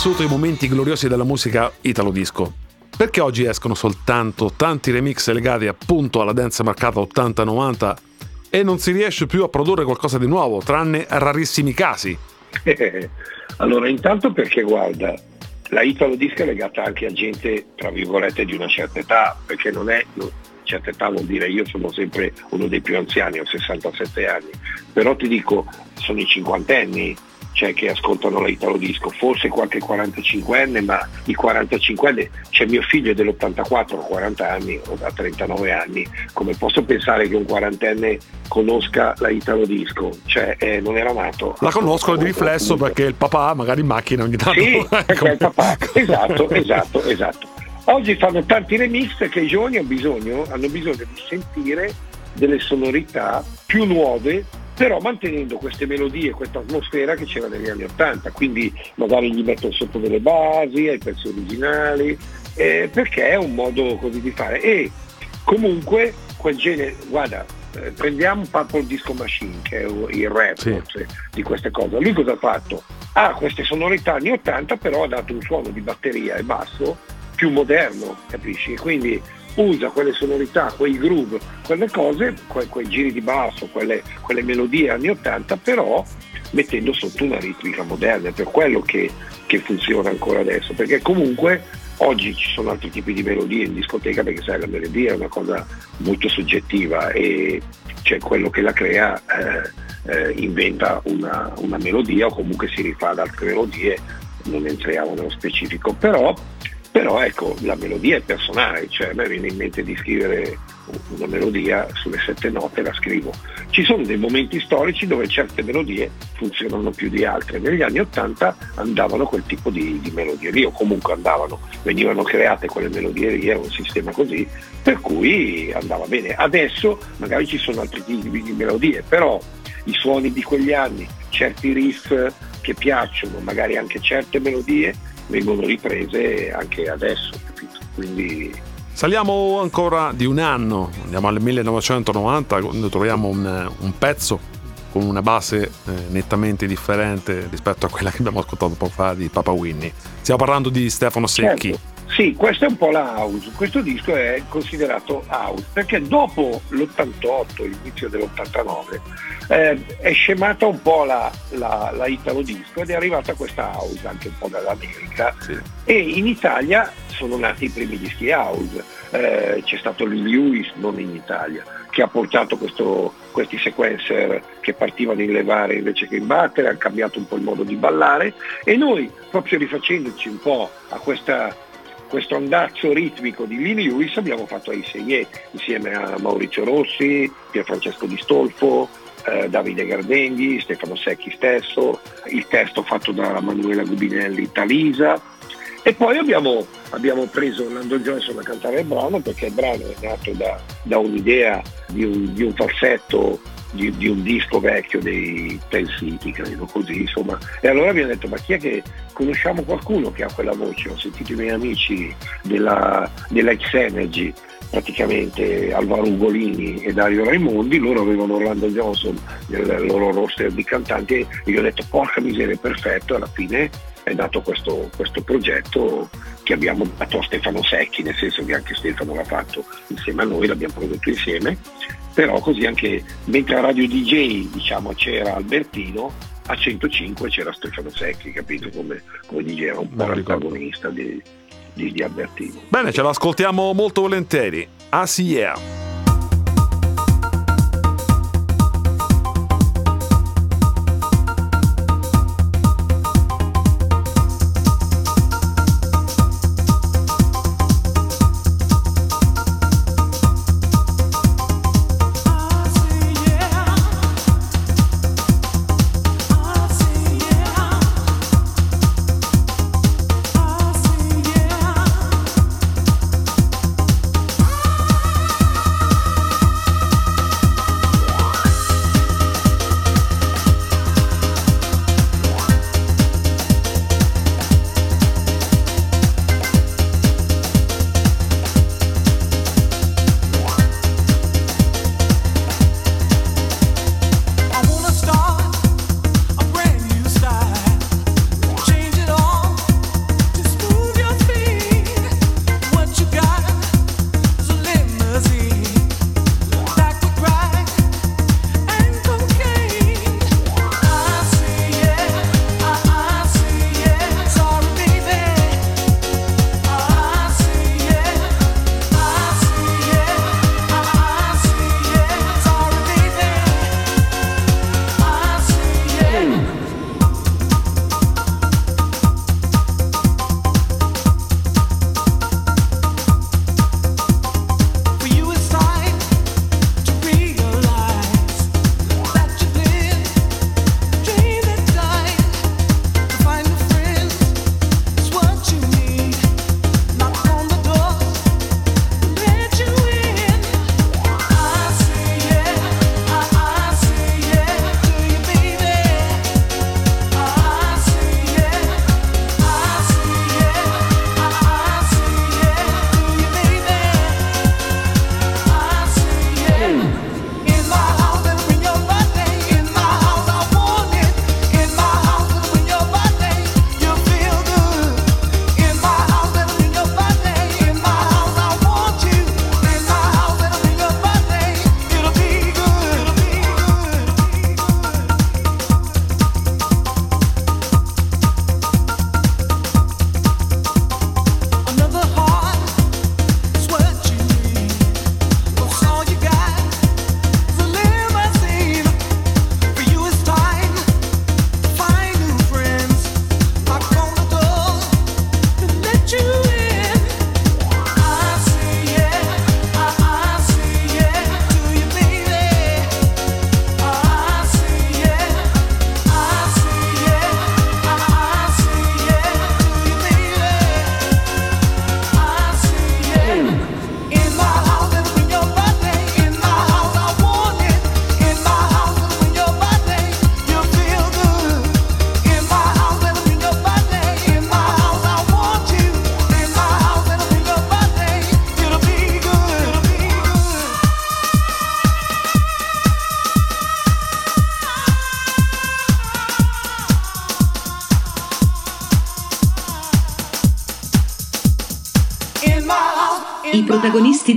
Vissuto i momenti gloriosi della musica italo disco, perché oggi escono soltanto tanti remix legati appunto alla dance marcata 80-90 e non si riesce più a produrre qualcosa di nuovo, tranne rarissimi casi? allora, intanto perché guarda, la italo disco è legata anche a gente, tra virgolette, di una certa età, perché non è, certa età vuol dire io sono sempre uno dei più anziani, ho 67 anni, però ti dico, sono i cinquantenni, cioè che ascoltano l'Italo Disco, forse qualche 45enne, ma i 45enne, c'è mio figlio dell'84, ho 40 anni, ho da 39 anni, come posso pensare che un quarantenne conosca la Italo Disco? Cioè eh, non era nato. La conosco di riflesso perché il papà magari in macchina ogni tanto. Sì, perché il papà, esatto, esatto, esatto. Oggi fanno tanti remix che i giovani hanno bisogno, hanno bisogno di sentire delle sonorità più nuove però mantenendo queste melodie, questa atmosfera che c'era negli anni Ottanta, quindi magari gli mettono sotto delle basi ai pezzi originali, eh, perché è un modo così di fare. E comunque quel genere, guarda, eh, prendiamo Purple Disco Machine, che è il rap sì. forse, di queste cose. Lui cosa ha fatto? Ha queste sonorità anni 80, però ha dato un suono di batteria e basso più moderno, capisci? Quindi usa quelle sonorità, quei groove, quelle cose, que- quei giri di basso, quelle, quelle, melodie anni 80, però mettendo sotto una ritmica moderna, è per quello che, che funziona ancora adesso, perché comunque oggi ci sono altri tipi di melodie in discoteca perché sai la melodia è una cosa molto soggettiva e c'è quello che la crea eh, eh, inventa una, una, melodia o comunque si rifà ad altre melodie, non entriamo nello specifico, però però ecco la melodia è personale, cioè a me viene in mente di scrivere una melodia sulle sette note la scrivo. Ci sono dei momenti storici dove certe melodie funzionano più di altre. Negli anni Ottanta andavano quel tipo di, di melodie lì, o comunque andavano, venivano create quelle melodie lì, era un sistema così, per cui andava bene. Adesso magari ci sono altri tipi di melodie, però i suoni di quegli anni, certi riff che piacciono, magari anche certe melodie, vengono riprese anche adesso, capito? Quindi Saliamo ancora di un anno, andiamo al 1990 quando troviamo un, un pezzo con una base eh, nettamente differente rispetto a quella che abbiamo ascoltato poco fa di Papa Winnie. Stiamo parlando di Stefano Secchi. Certo. Sì, questo è un po' la house, questo disco è considerato house perché dopo l'88, l'inizio dell'89, eh, è scemata un po' la, la, la, Italo disco ed è arrivata questa house anche un po' dall'America. Sì. e in Italia sono nati i primi dischi house, eh, c'è stato Lee Lewis, non in Italia, che ha portato questo, questi sequencer che partivano in levare invece che in battere, ha cambiato un po' il modo di ballare. E noi proprio rifacendoci un po' a questa questo andazzo ritmico di Lee Lewis abbiamo fatto a Iseye insieme a Maurizio Rossi, Pierfrancesco Di Stolfo, eh, Davide Gardenghi, Stefano Secchi stesso, il testo fatto da Manuela Gubinelli Talisa. E poi abbiamo, abbiamo preso Orlando Johnson a cantare il brano perché il brano è nato da, da un'idea di un, di un falsetto di, di, un disco vecchio dei Ten City, credo così, insomma. E allora abbiamo detto, ma chi è che conosciamo qualcuno che ha quella voce? Ho sentito i miei amici della, della X Energy, praticamente Alvaro Ugolini e Dario Raimondi, loro avevano Orlando Johnson nel loro roster di cantanti e io ho detto porca miseria, perfetto, alla fine è nato questo, questo, progetto che abbiamo dato a Stefano Secchi, nel senso che anche Stefano l'ha fatto insieme a noi, l'abbiamo prodotto insieme però così anche mentre a Radio DJ diciamo, c'era Albertino, a 105 c'era Stefano Secchi, capito come, come DJ era un po' l'antagonista di, di, di, Albertino. Bene, ce l'ascoltiamo molto volentieri. Ah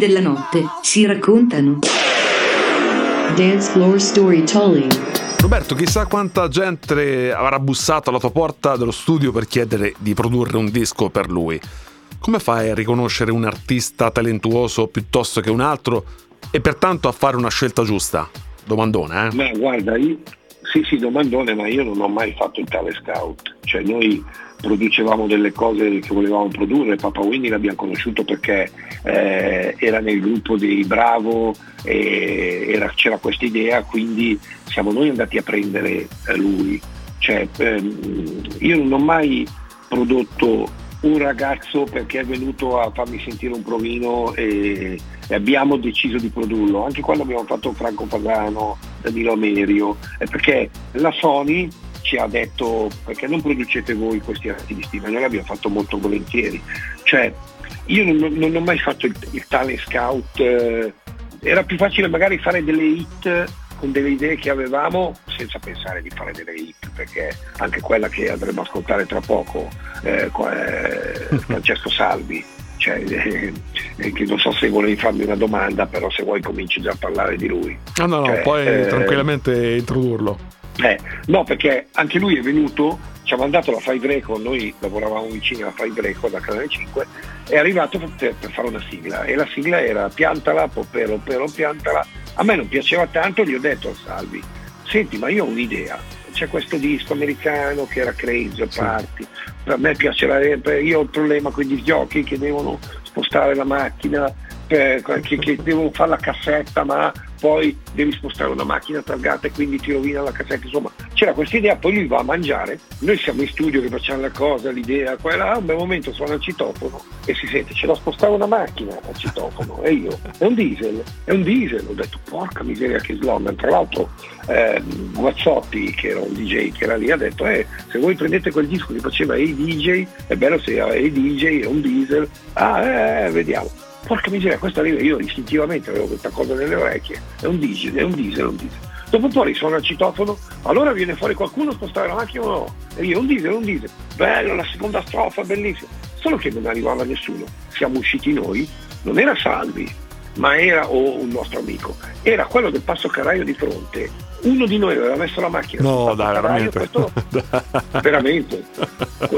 della notte si raccontano. Dance Floor Storytelling. Roberto, chissà quanta gente avrà bussato alla tua porta dello studio per chiedere di produrre un disco per lui. Come fai a riconoscere un artista talentuoso piuttosto che un altro e pertanto a fare una scelta giusta? Domandone, eh? Ma guarda, io, sì sì domandone, ma io non ho mai fatto il tale scout. Cioè noi producevamo delle cose che volevamo produrre, Papa Winnie l'abbiamo conosciuto perché eh, era nel gruppo dei Bravo e era, c'era questa idea, quindi siamo noi andati a prendere eh, lui. Cioè, ehm, io non ho mai prodotto un ragazzo perché è venuto a farmi sentire un provino e, e abbiamo deciso di produrlo, anche quando abbiamo fatto Franco Pagano, Danilo Amerio, è perché la Sony ci ha detto perché non producete voi questi artisti, ma noi l'abbiamo fatto molto volentieri. Cioè, io non, non ho mai fatto il, il tale scout, eh, era più facile magari fare delle hit con delle idee che avevamo senza pensare di fare delle hit, perché anche quella che andremo a ascoltare tra poco, eh, eh, Francesco Salvi, cioè, eh, eh, che non so se volevi farmi una domanda, però se vuoi cominci già a parlare di lui. Ah, no, no, Cioè, puoi eh, tranquillamente introdurlo. Eh, no, perché anche lui è venuto, ci ha mandato la Five Record, noi lavoravamo vicini alla Five Record da Canale 5, è arrivato per, per fare una sigla e la sigla era piantala, popero, pero, piantala. A me non piaceva tanto, gli ho detto a Salvi, senti ma io ho un'idea, c'è questo disco americano che era Crazy Party, a me piacerebbe, io ho il problema con i giochi che devono spostare la macchina, per- che, che devono fare la cassetta ma poi devi spostare una macchina targata e quindi ti rovina la cassetta, insomma c'era questa idea, poi lui va a mangiare, noi siamo in studio che facciamo la cosa, l'idea, quella, a un bel momento suona il citofono e si sente, c'è da spostare una macchina al citofono. E io, è un diesel, è un diesel, ho detto porca miseria che slogan, tra l'altro eh, Guazzotti che era un DJ che era lì ha detto eh, se voi prendete quel disco che faceva Hey DJ, è bello se Hey DJ, è un diesel, ah eh, eh, vediamo. Porca miseria, questo arriva, io istintivamente avevo questa cosa nelle orecchie, è un diesel, è un diesel, è un diesel. Dopo un po' risuona il citofono, allora viene fuori qualcuno a spostare la macchina o no? E io, un diesel, un diesel, bello, la seconda strofa, bellissima. Solo che non arrivava nessuno, siamo usciti noi, non era Salvi, ma era o un nostro amico, era quello del passo carraio di fronte. Uno di noi aveva messo la macchina No, dai, passacarraio, veramente. questo- veramente.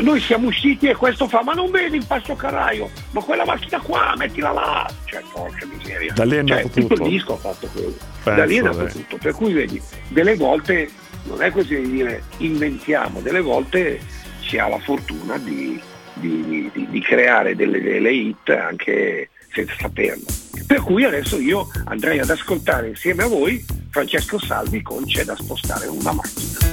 Noi siamo usciti e questo fa, ma non vedi il passo carraio, ma quella macchina qua, mettila là. Cioè, porca miseria. Da lì è Cioè, nato tutto tutto. il disco ha fatto quello. Penso, da lì è nato dai. tutto. Per cui vedi, delle volte non è così di dire inventiamo, delle volte si ha la fortuna di, di- di- di creare delle, delle hit anche senza saperlo. Per cui adesso io andrei ad ascoltare insieme a voi Francesco Salvi con C'è da spostare una macchina.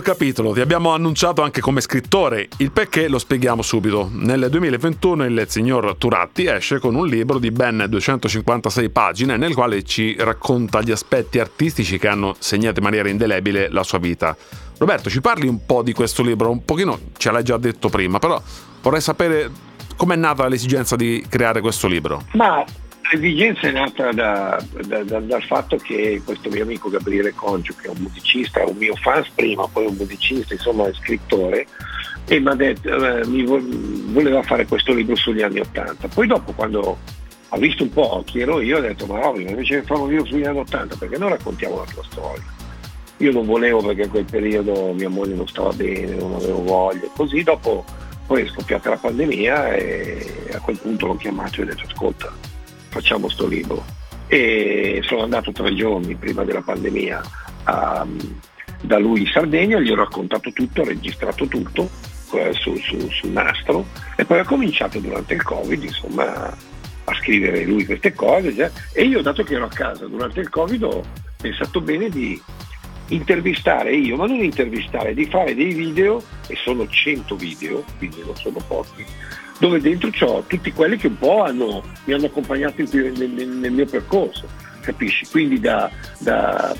Altro capitolo, ti abbiamo annunciato anche come scrittore, il perché lo spieghiamo subito. Nel 2021 il signor Turatti esce con un libro di ben 256 pagine nel quale ci racconta gli aspetti artistici che hanno segnato in maniera indelebile la sua vita. Roberto, ci parli un po' di questo libro? Un pochino ce l'hai già detto prima, però vorrei sapere com'è nata l'esigenza di creare questo libro. Ma l'esigenza è nata da, da, da, dal fatto che questo mio amico Gabriele Congio, che è un musicista, un mio fan prima, poi un musicista, insomma è scrittore, e mi, detto, eh, mi voleva fare questo libro sugli anni Ottanta. Poi dopo quando ha visto un po' chi ero io, ho detto ma Robin, invece di fare un libro sugli anni Ottanta, perché non raccontiamo la tua storia? Io non volevo perché in quel periodo mia moglie non stava bene, non avevo voglia, così dopo poi è scoppiata la pandemia e a quel punto l'ho chiamato e ho detto ascolta, facciamo sto libro. E sono andato tre giorni prima della pandemia a, da lui in Sardegna, gli ho raccontato tutto, ho registrato tutto eh, su, su, su nastro e poi ha cominciato durante il Covid insomma, a scrivere lui queste cose cioè, e io dato che ero a casa durante il Covid ho pensato bene di intervistare io, ma non intervistare, di fare dei video, e sono 100 video, quindi non sono pochi, dove dentro ho tutti quelli che un po' hanno, mi hanno accompagnato nel, nel, nel mio percorso, capisci? Quindi da, da,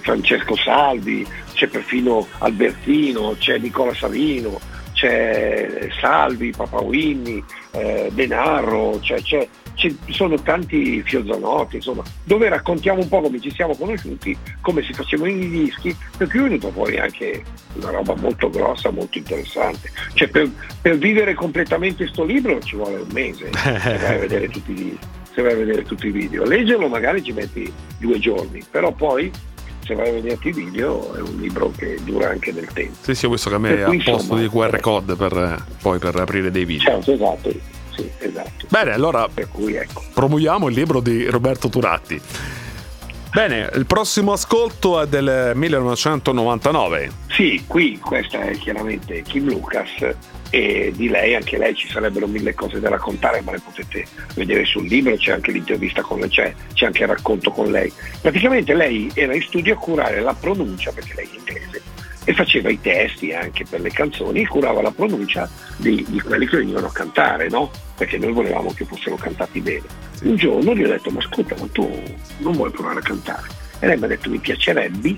Francesco Salvi, c'è perfino Albertino, c'è Nicola Savino, c'è Salvi, Papa Winni, eh, Denarro, c'è, c'è, ci sono tanti Fiozzanotti, insomma, dove raccontiamo un po' come ci siamo conosciuti, come si facevano i dischi, per cui è venuto fuori anche una roba molto grossa, molto interessante. Cioè per, per vivere completamente sto libro ci vuole un mese, se vai a vedere tutti i, se vai a vedere tutti i video. Leggerlo magari ci metti due giorni, però poi se vai a vederti i video è un libro che dura anche nel tempo. Sì, sì, ho visto che a me è a posto di QR code per, poi per aprire dei video. Certo, esatto sì, esatto. Bene, allora cui, ecco. promuoviamo il libro di Roberto Turatti. Bene, il prossimo ascolto è del 1999. Sì, qui questa è chiaramente Kim Lucas e di lei, anche lei ci sarebbero mille cose da raccontare, ma le potete vedere sul libro, c'è anche l'intervista con lei, c'è, c'è anche il racconto con lei. Praticamente lei era in studio a curare la pronuncia, perché lei è inglese, e faceva i testi anche per le canzoni e curava la pronuncia di, di quelli che venivano a cantare, no? Perché noi volevamo che fossero cantati bene. Un giorno gli ho detto, ma ascolta, ma tu non vuoi provare a cantare? E lei mi ha detto, mi piacerebbe,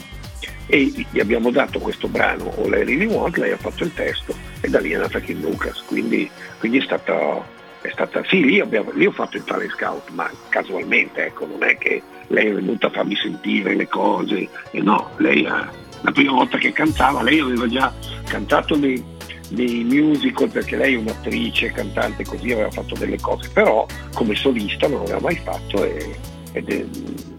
e gli abbiamo dato questo brano, O Lei Really Want, lei ha fatto il testo e da lì è nata Kim Lucas, quindi, quindi è stata è stata, sì, lì, abbiamo, lì, ho fatto il talent scout, ma casualmente, ecco, non è che lei è venuta a farmi sentire le cose, e no, lei ha, la prima volta che cantava, lei aveva già cantato nei, nei musical perché lei è un'attrice, cantante così, aveva fatto delle cose, però come solista non aveva mai fatto e, ed è,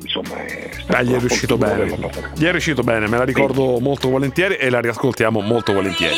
insomma è Dai, gli è riuscito bene. Gli è riuscito bene, me la ricordo sì. molto volentieri e la riascoltiamo molto volentieri.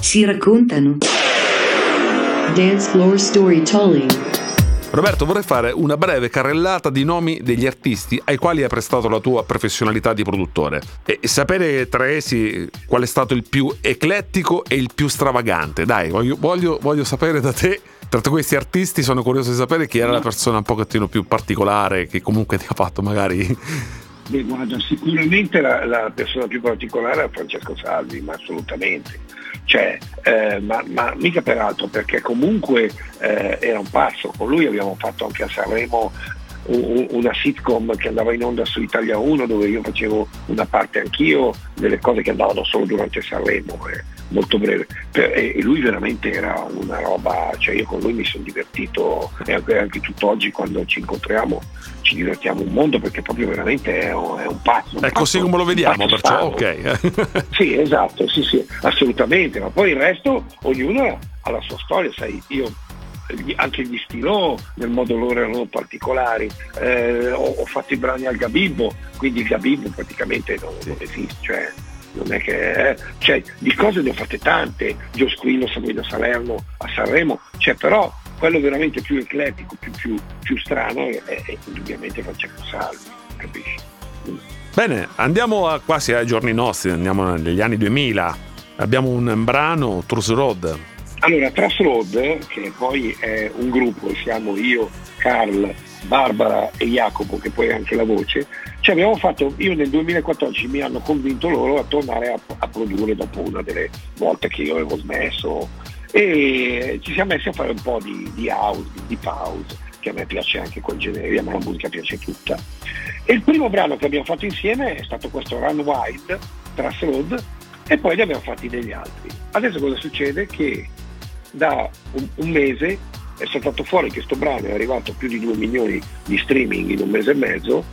Si raccontano. Dance Floor Storytelling. Roberto, vorrei fare una breve carrellata di nomi degli artisti ai quali hai prestato la tua professionalità di produttore e sapere tra essi qual è stato il più eclettico e il più stravagante. Dai, voglio, voglio, voglio sapere da te tra questi artisti sono curioso di sapere chi era la persona un pochettino più particolare che comunque ti ha fatto magari Beh, guarda, sicuramente la, la, persona più particolare è Francesco Salvi, ma assolutamente. Cioè, eh, ma, ma, mica peraltro perché comunque eh, era un passo, con lui abbiamo fatto anche a Sanremo una sitcom che andava in onda su Italia 1 dove io facevo una parte anch'io delle cose che andavano solo durante Sanremo, eh, molto breve. E lui veramente era una roba, cioè io con lui mi sono divertito e anche, anche tutt'oggi quando ci incontriamo ci divertiamo un mondo perché proprio veramente è un, è un pazzo. un È così pazzo- come lo vediamo, perciò ok. Sì, esatto, sì, sì, assolutamente, ma poi il resto ognuno ha la sua storia, sai, io anche gli stilò nel modo loro erano particolari, Eh, ho, ho fatto i brani al Gabibbo, quindi il Gabibbo praticamente non, non esiste, cioè non è che eh, cioè, di cose ne ho fatte tante, Gio Squillo, Samuele Salerno a Sanremo, cioè però quello veramente più eclettico, più, più- più strano è, è- indubbiamente Francesco Salvi, capisci? Bene, andiamo a- quasi ai giorni nostri, andiamo negli anni 2000. Abbiamo un brano, Truth Road. Allora, Trust Road, che poi è un gruppo, siamo io, Carl, Barbara e Jacopo, che poi è anche la voce, ci abbiamo fatto, io nel 2014 mi hanno convinto loro a tornare a, a produrre dopo una delle volte che io avevo smesso e ci siamo messi a fare un po' di, di house, di, di pause, che a me piace anche quel genere, a me la musica piace tutta. E il primo brano che abbiamo fatto insieme è stato questo Run Wild, Trust Road, e poi ne abbiamo fatti degli altri. Adesso cosa succede? Che da un, un mese è saltato fuori che questo brano è arrivato a più di 2 milioni di streaming in un mese e mezzo,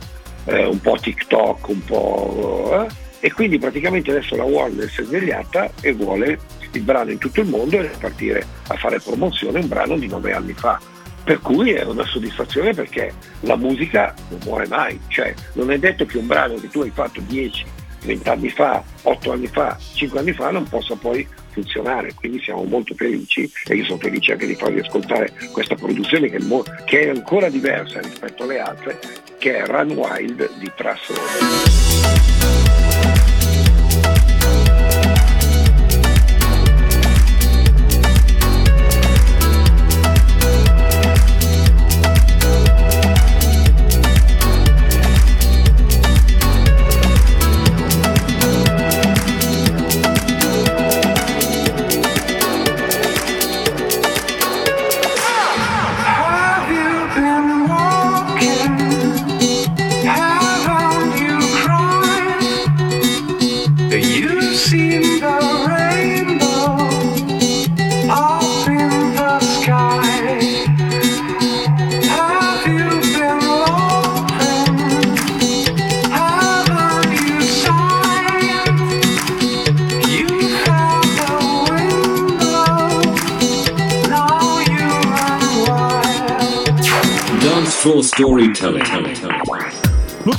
eh, un po' TikTok, un po'... eh, e quindi praticamente adesso la Warner si è svegliata e vuole il brano in tutto il mondo e partire a fare promozione un brano di nove anni fa. Per cui è una soddisfazione perché la musica non muore mai, cioè non è detto che un brano che tu hai fatto 10, 20 anni fa, 8 anni fa, 5 anni fa non possa poi funzionare, quindi siamo molto felici e io sono felice anche di farvi ascoltare questa produzione che è, mo- che è ancora diversa rispetto alle altre, che è Run Wild di Trassone.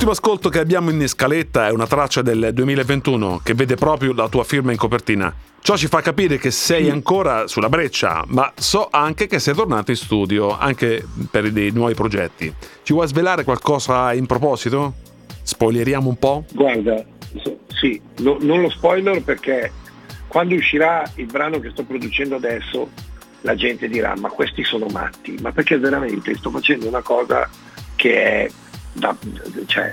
L'ultimo ascolto che abbiamo in scaletta è una traccia del 2021 che vede proprio la tua firma in copertina. Ciò ci fa capire che sei ancora sulla breccia, ma so anche che sei tornato in studio, anche per dei nuovi progetti. Ci vuoi svelare qualcosa in proposito? Spoileriamo un po'? Guarda, sì, no- non lo spoiler perché quando uscirà il brano che sto producendo adesso la gente dirà ma questi sono matti, ma perché veramente sto facendo una cosa che è, da, cioè,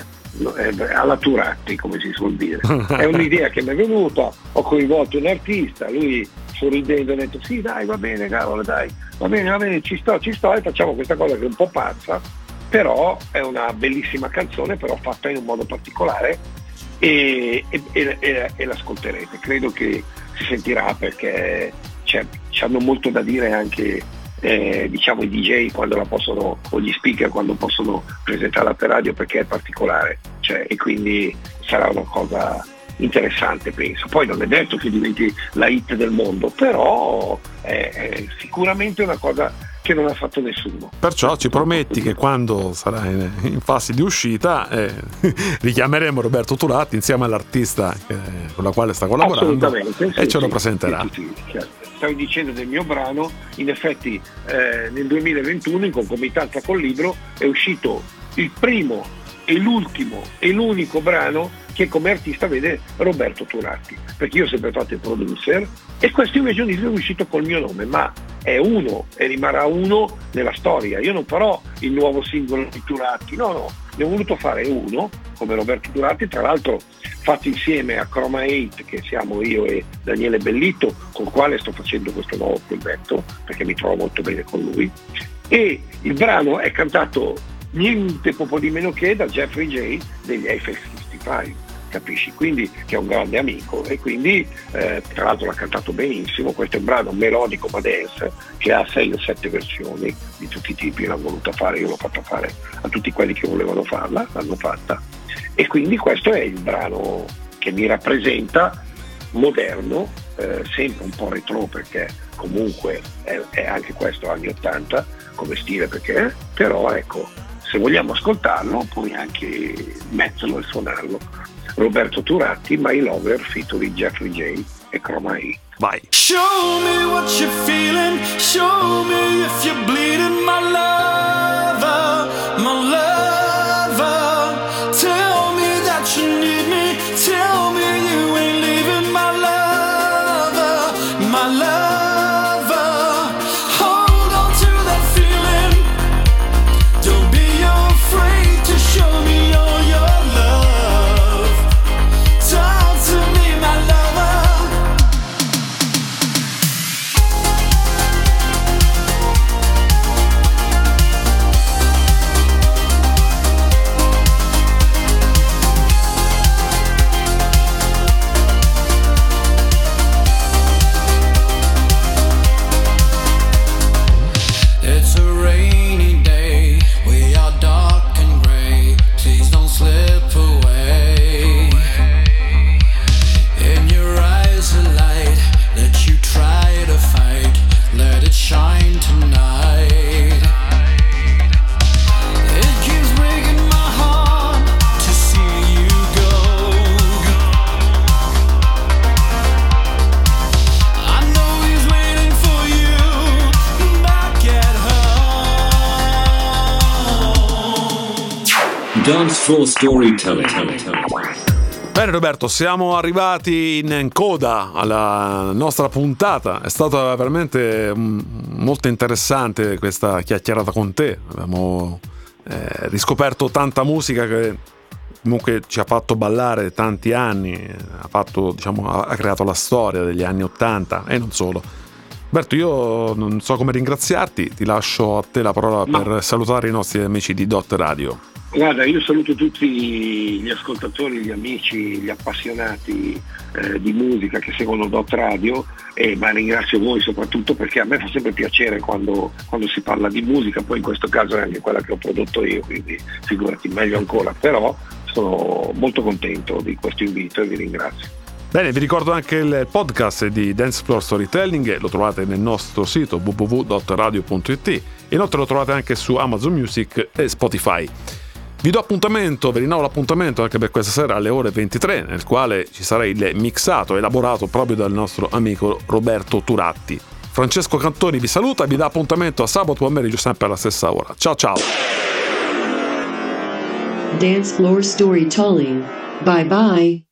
alla Turatti come si suol dire. È un'idea che mi è venuta, ho coinvolto un artista, lui sorridendo ha detto sì dai va bene cavolo dai, va bene va bene ci sto ci sto e facciamo questa cosa che è un po' pazza, però è una bellissima canzone però fatta in un modo particolare e, e- e- e- l'ascolterete. Credo che si sentirà perché c'è, hanno molto da dire anche eh, diciamo i DJ quando la possono o gli speaker quando possono presentarla per radio perché è particolare cioè, e quindi sarà una cosa interessante penso. Poi non è detto che diventi la hit del mondo, però è, è sicuramente una cosa che non ha fatto nessuno. Perciò ci prometti che quando sarà in, in fase di uscita eh, richiameremo Roberto Turati insieme all'artista eh, con la quale sta collaborando e sì, ce lo presenterà. sì, sì, certo. Stavi dicendo del mio brano, in effetti eh, nel 2021 in concomitanza col libro è uscito il primo e l'ultimo e l'unico brano che come artista vede Roberto Turatti, perché io ho sempre fatto il producer e questo invece è un libro è uscito col mio nome, ma è uno e rimarrà uno nella storia. Io non farò il nuovo singolo di Turatti, no, no, ne ho voluto fare uno come Roberto Turatti, tra l'altro fatto insieme a Chroma 8 che siamo io e Daniele Bellitto, con il quale sto facendo questo nuovo progetto, perché mi trovo molto bene con lui. E il brano è cantato niente poco di meno che da Jeffrey J degli Eiffel 65 capisci? Quindi che è un grande amico e quindi eh, tra l'altro l'ha cantato benissimo, questo è un brano melodico ma dance che ha 6 o 7 versioni di tutti i tipi, l'hanno voluta fare, io l'ho fatta fare a tutti quelli che volevano farla, l'hanno fatta e quindi questo è il brano che mi rappresenta moderno, eh, sempre un po' retro perché comunque è, è anche questo anni 80 come stile perché però ecco se vogliamo ascoltarlo puoi anche metterlo e suonarlo Roberto Turatti, My Lover, featuring Jeffrey J e Chroma E. Vai. Show me what you're feeling. Show me if you're bleeding, my lover, my lover. Bene Roberto, siamo arrivati in coda alla nostra puntata. È stata veramente mm, molto interessante questa chiacchierata con te. Abbiamo eh, riscoperto tanta musica che comunque ci ha fatto ballare tanti anni, ha, fatto, diciamo, ha creato la storia degli anni Ottanta e non solo. Roberto, io non so come ringraziarti, ti lascio a te la parola Ma- per salutare i nostri amici di Dot Radio. Guarda, io saluto tutti gli ascoltatori, gli amici, gli appassionati eh, di musica che seguono Dot Radio, e, ma ringrazio voi soprattutto perché a me fa sempre piacere quando, quando si parla di musica, poi in questo caso è anche quella che ho prodotto io, quindi figurati meglio ancora, però sono molto contento di questo invito e vi ringrazio. Bene, vi ricordo anche il podcast di Dance Floor Storytelling, lo trovate nel nostro sito www.radio.it, inoltre lo trovate anche su Amazon Music e Spotify. Vi do appuntamento, vi rinnovo l'appuntamento anche per questa sera alle ore 23, nel quale ci sarà il mixato elaborato proprio dal nostro amico Roberto Turatti. Francesco Cantoni vi saluta vi dà appuntamento a sabato pomeriggio sempre alla stessa ora. Ciao ciao! Dance Floor Storytelling. Bye bye.